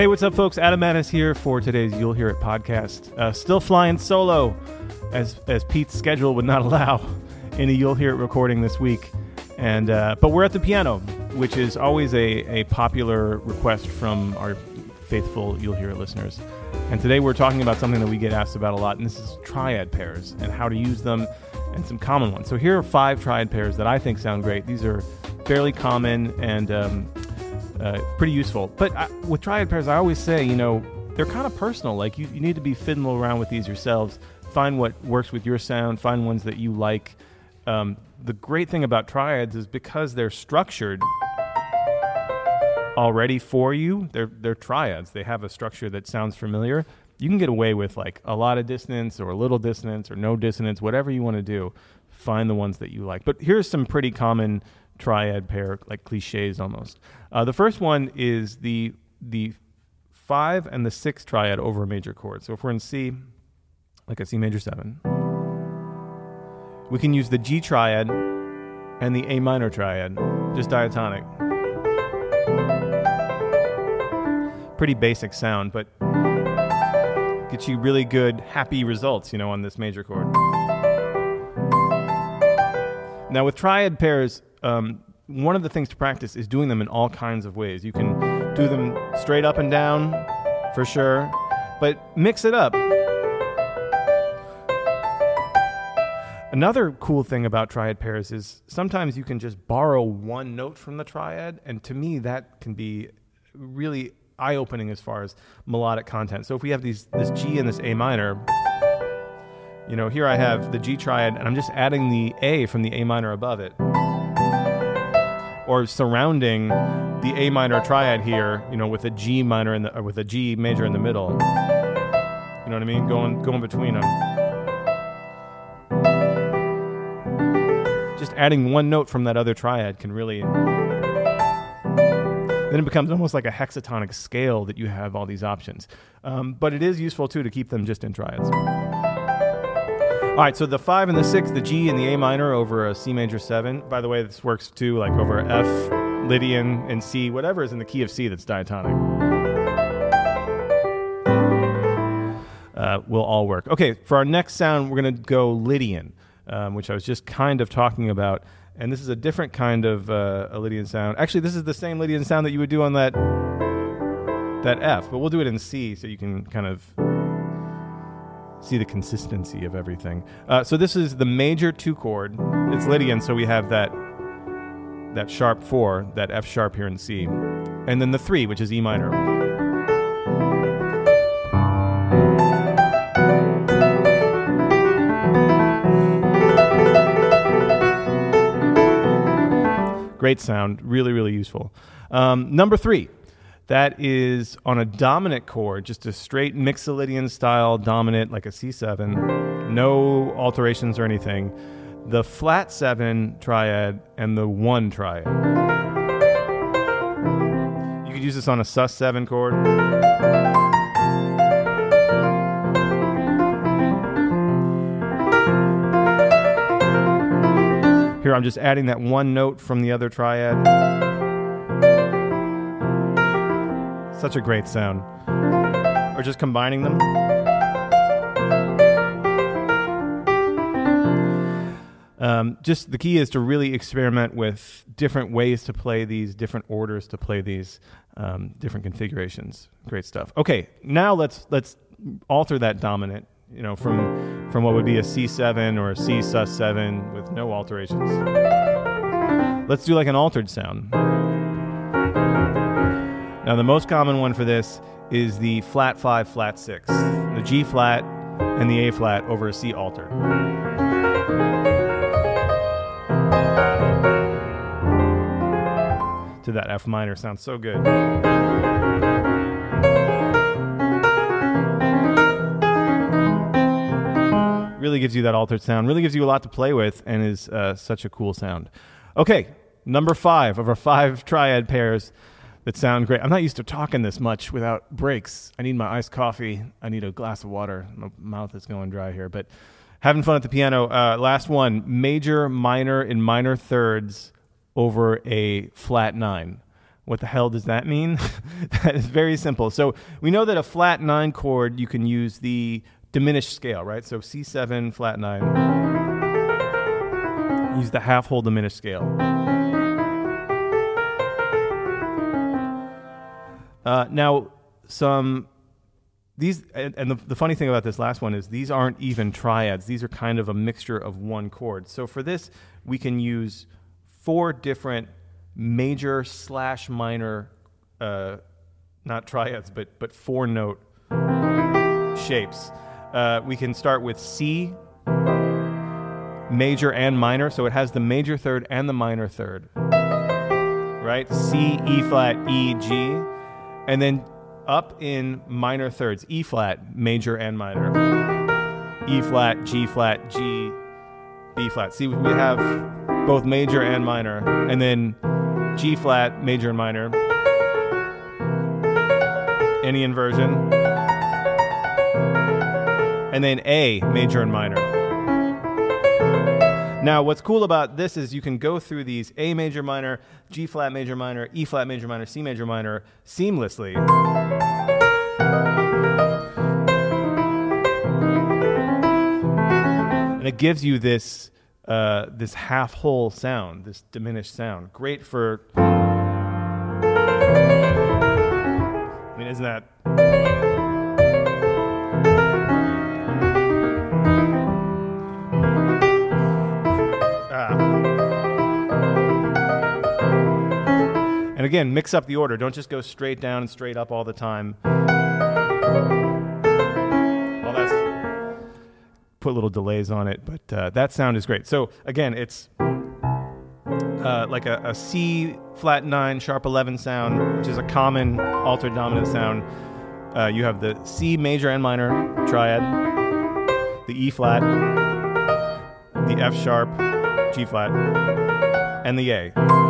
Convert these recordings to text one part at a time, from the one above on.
Hey, what's up, folks? Adam Maness here for today's You'll Hear It podcast. Uh, still flying solo, as as Pete's schedule would not allow any You'll Hear It recording this week. And uh, but we're at the piano, which is always a, a popular request from our faithful You'll Hear It listeners. And today we're talking about something that we get asked about a lot, and this is triad pairs and how to use them and some common ones. So here are five triad pairs that I think sound great. These are fairly common and um, uh, pretty useful. But I, with triad pairs, I always say, you know, they're kind of personal. Like you, you need to be fiddling around with these yourselves. Find what works with your sound. Find ones that you like. Um, the great thing about triads is because they're structured already for you. They're they're triads. They have a structure that sounds familiar. You can get away with like a lot of dissonance or a little dissonance or no dissonance, whatever you want to do. Find the ones that you like. But here's some pretty common triad pair, like cliches almost. Uh, the first one is the the five and the six triad over a major chord. So if we're in C, like a C major seven, we can use the G triad and the A minor triad, just diatonic. Pretty basic sound, but gets you really good, happy results, you know, on this major chord. Now, with triad pairs, um, one of the things to practice is doing them in all kinds of ways. You can do them straight up and down, for sure, but mix it up. Another cool thing about triad pairs is sometimes you can just borrow one note from the triad, and to me, that can be really eye opening as far as melodic content. So if we have these this G and this A minor, you know, here I have the G triad, and I'm just adding the A from the A minor above it or surrounding the A minor triad here, you know, with a G minor in the, or with a G major in the middle. You know what I mean? Going going between them. Just adding one note from that other triad can really then it becomes almost like a hexatonic scale that you have all these options. Um, but it is useful too to keep them just in triads. All right, so the five and the six, the G and the A minor over a C major seven. By the way, this works too, like over F, Lydian, and C, whatever is in the key of C that's diatonic. Uh, will all work. Okay, for our next sound, we're going to go Lydian, um, which I was just kind of talking about. And this is a different kind of uh, a Lydian sound. Actually, this is the same Lydian sound that you would do on that that F, but we'll do it in C so you can kind of see the consistency of everything. Uh, so this is the major two chord. It's Lydian, so we have that that sharp four, that F sharp here in C, and then the three, which is E minor. Great sound, really, really useful. Um, number three, that is on a dominant chord, just a straight Mixolydian style dominant, like a C7, no alterations or anything. The flat seven triad and the one triad. You could use this on a sus7 chord. Here I'm just adding that one note from the other triad. Such a great sound. Or just combining them. Um, just the key is to really experiment with different ways to play these, different orders to play these, um, different configurations. Great stuff. Okay, now let's let's alter that dominant. You know, from from what would be a C7 or a C sus seven with no alterations. Let's do like an altered sound. Now, the most common one for this is the flat five, flat six, the G flat and the A flat over a C altered. To that F minor sounds so good. Really gives you that altered sound, really gives you a lot to play with, and is uh, such a cool sound. Okay, number five of our five triad pairs that sound great. I'm not used to talking this much without breaks. I need my iced coffee. I need a glass of water. My mouth is going dry here, but having fun at the piano. Uh, last one major, minor, and minor thirds over a flat nine. What the hell does that mean? that is very simple. So we know that a flat nine chord, you can use the diminished scale, right? So C7, flat nine. Use the half whole diminished scale. Uh, now, some these and, and the, the funny thing about this last one is these aren't even triads. These are kind of a mixture of one chord. So for this we can use four different major slash minor uh, not triads but but four note shapes. Uh, we can start with c major and minor. So it has the major third and the minor third. Right? C e flat e g and then up in minor thirds E flat, major and minor, E flat, G flat, G, B flat. See, we have both major and minor, and then G flat, major and minor. Any inversion. And then A, major and minor. Now, what's cool about this is you can go through these A major minor, G flat major minor, E flat major minor, C major minor seamlessly. And it gives you this uh, this half whole sound, this diminished sound. Great for. I mean, isn't that again, mix up the order. Don't just go straight down and straight up all the time. Well, that's put little delays on it, but uh, that sound is great. So again, it's uh, like a, a C flat nine sharp eleven sound, which is a common altered dominant sound. Uh, you have the C major and minor triad, the E flat, the F sharp, G flat, and the A.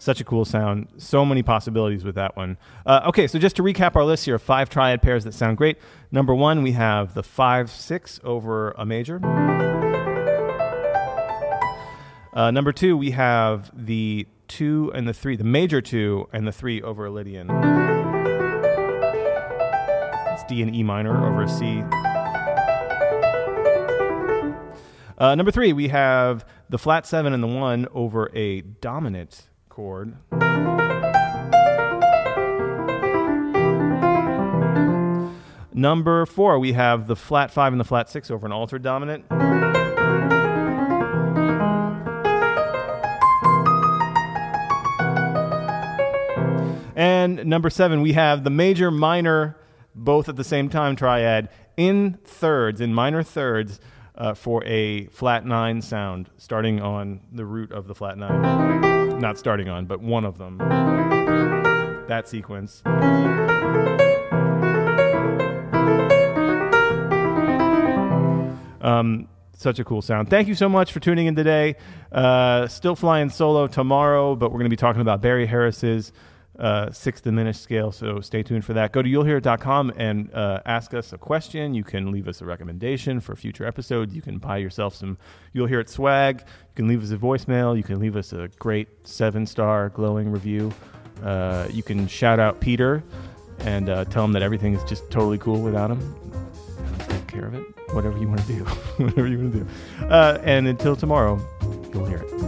Such a cool sound. So many possibilities with that one. Uh, okay, so just to recap our list here five triad pairs that sound great. Number one, we have the 5 6 over a major. Uh, number two, we have the 2 and the 3, the major 2 and the 3 over a Lydian. It's D and E minor over a C. Uh, number three, we have the flat 7 and the 1 over a dominant chord. Number four, we have the flat five and the flat six over an altered dominant. And number seven, we have the major, minor, both at the same time triad in thirds, in minor thirds, uh, for a flat nine sound, starting on the root of the flat nine not starting on, but one of them. That sequence. Um, such a cool sound. Thank you so much for tuning in today. Uh, still flying solo tomorrow, but we're going to be talking about Barry Harris's uh, sixth diminished scale. So stay tuned for that. Go to you'llhear.com and uh, ask us a question. You can leave us a recommendation for future episodes. You can buy yourself some You'll Hear It swag. You can leave us a voicemail. You can leave us a great seven star glowing review. Uh, you can shout out Peter and uh, tell him that everything is just totally cool without him. Take care of it. Whatever you want to do. Whatever you want to do. Uh, and until tomorrow, you'll hear it.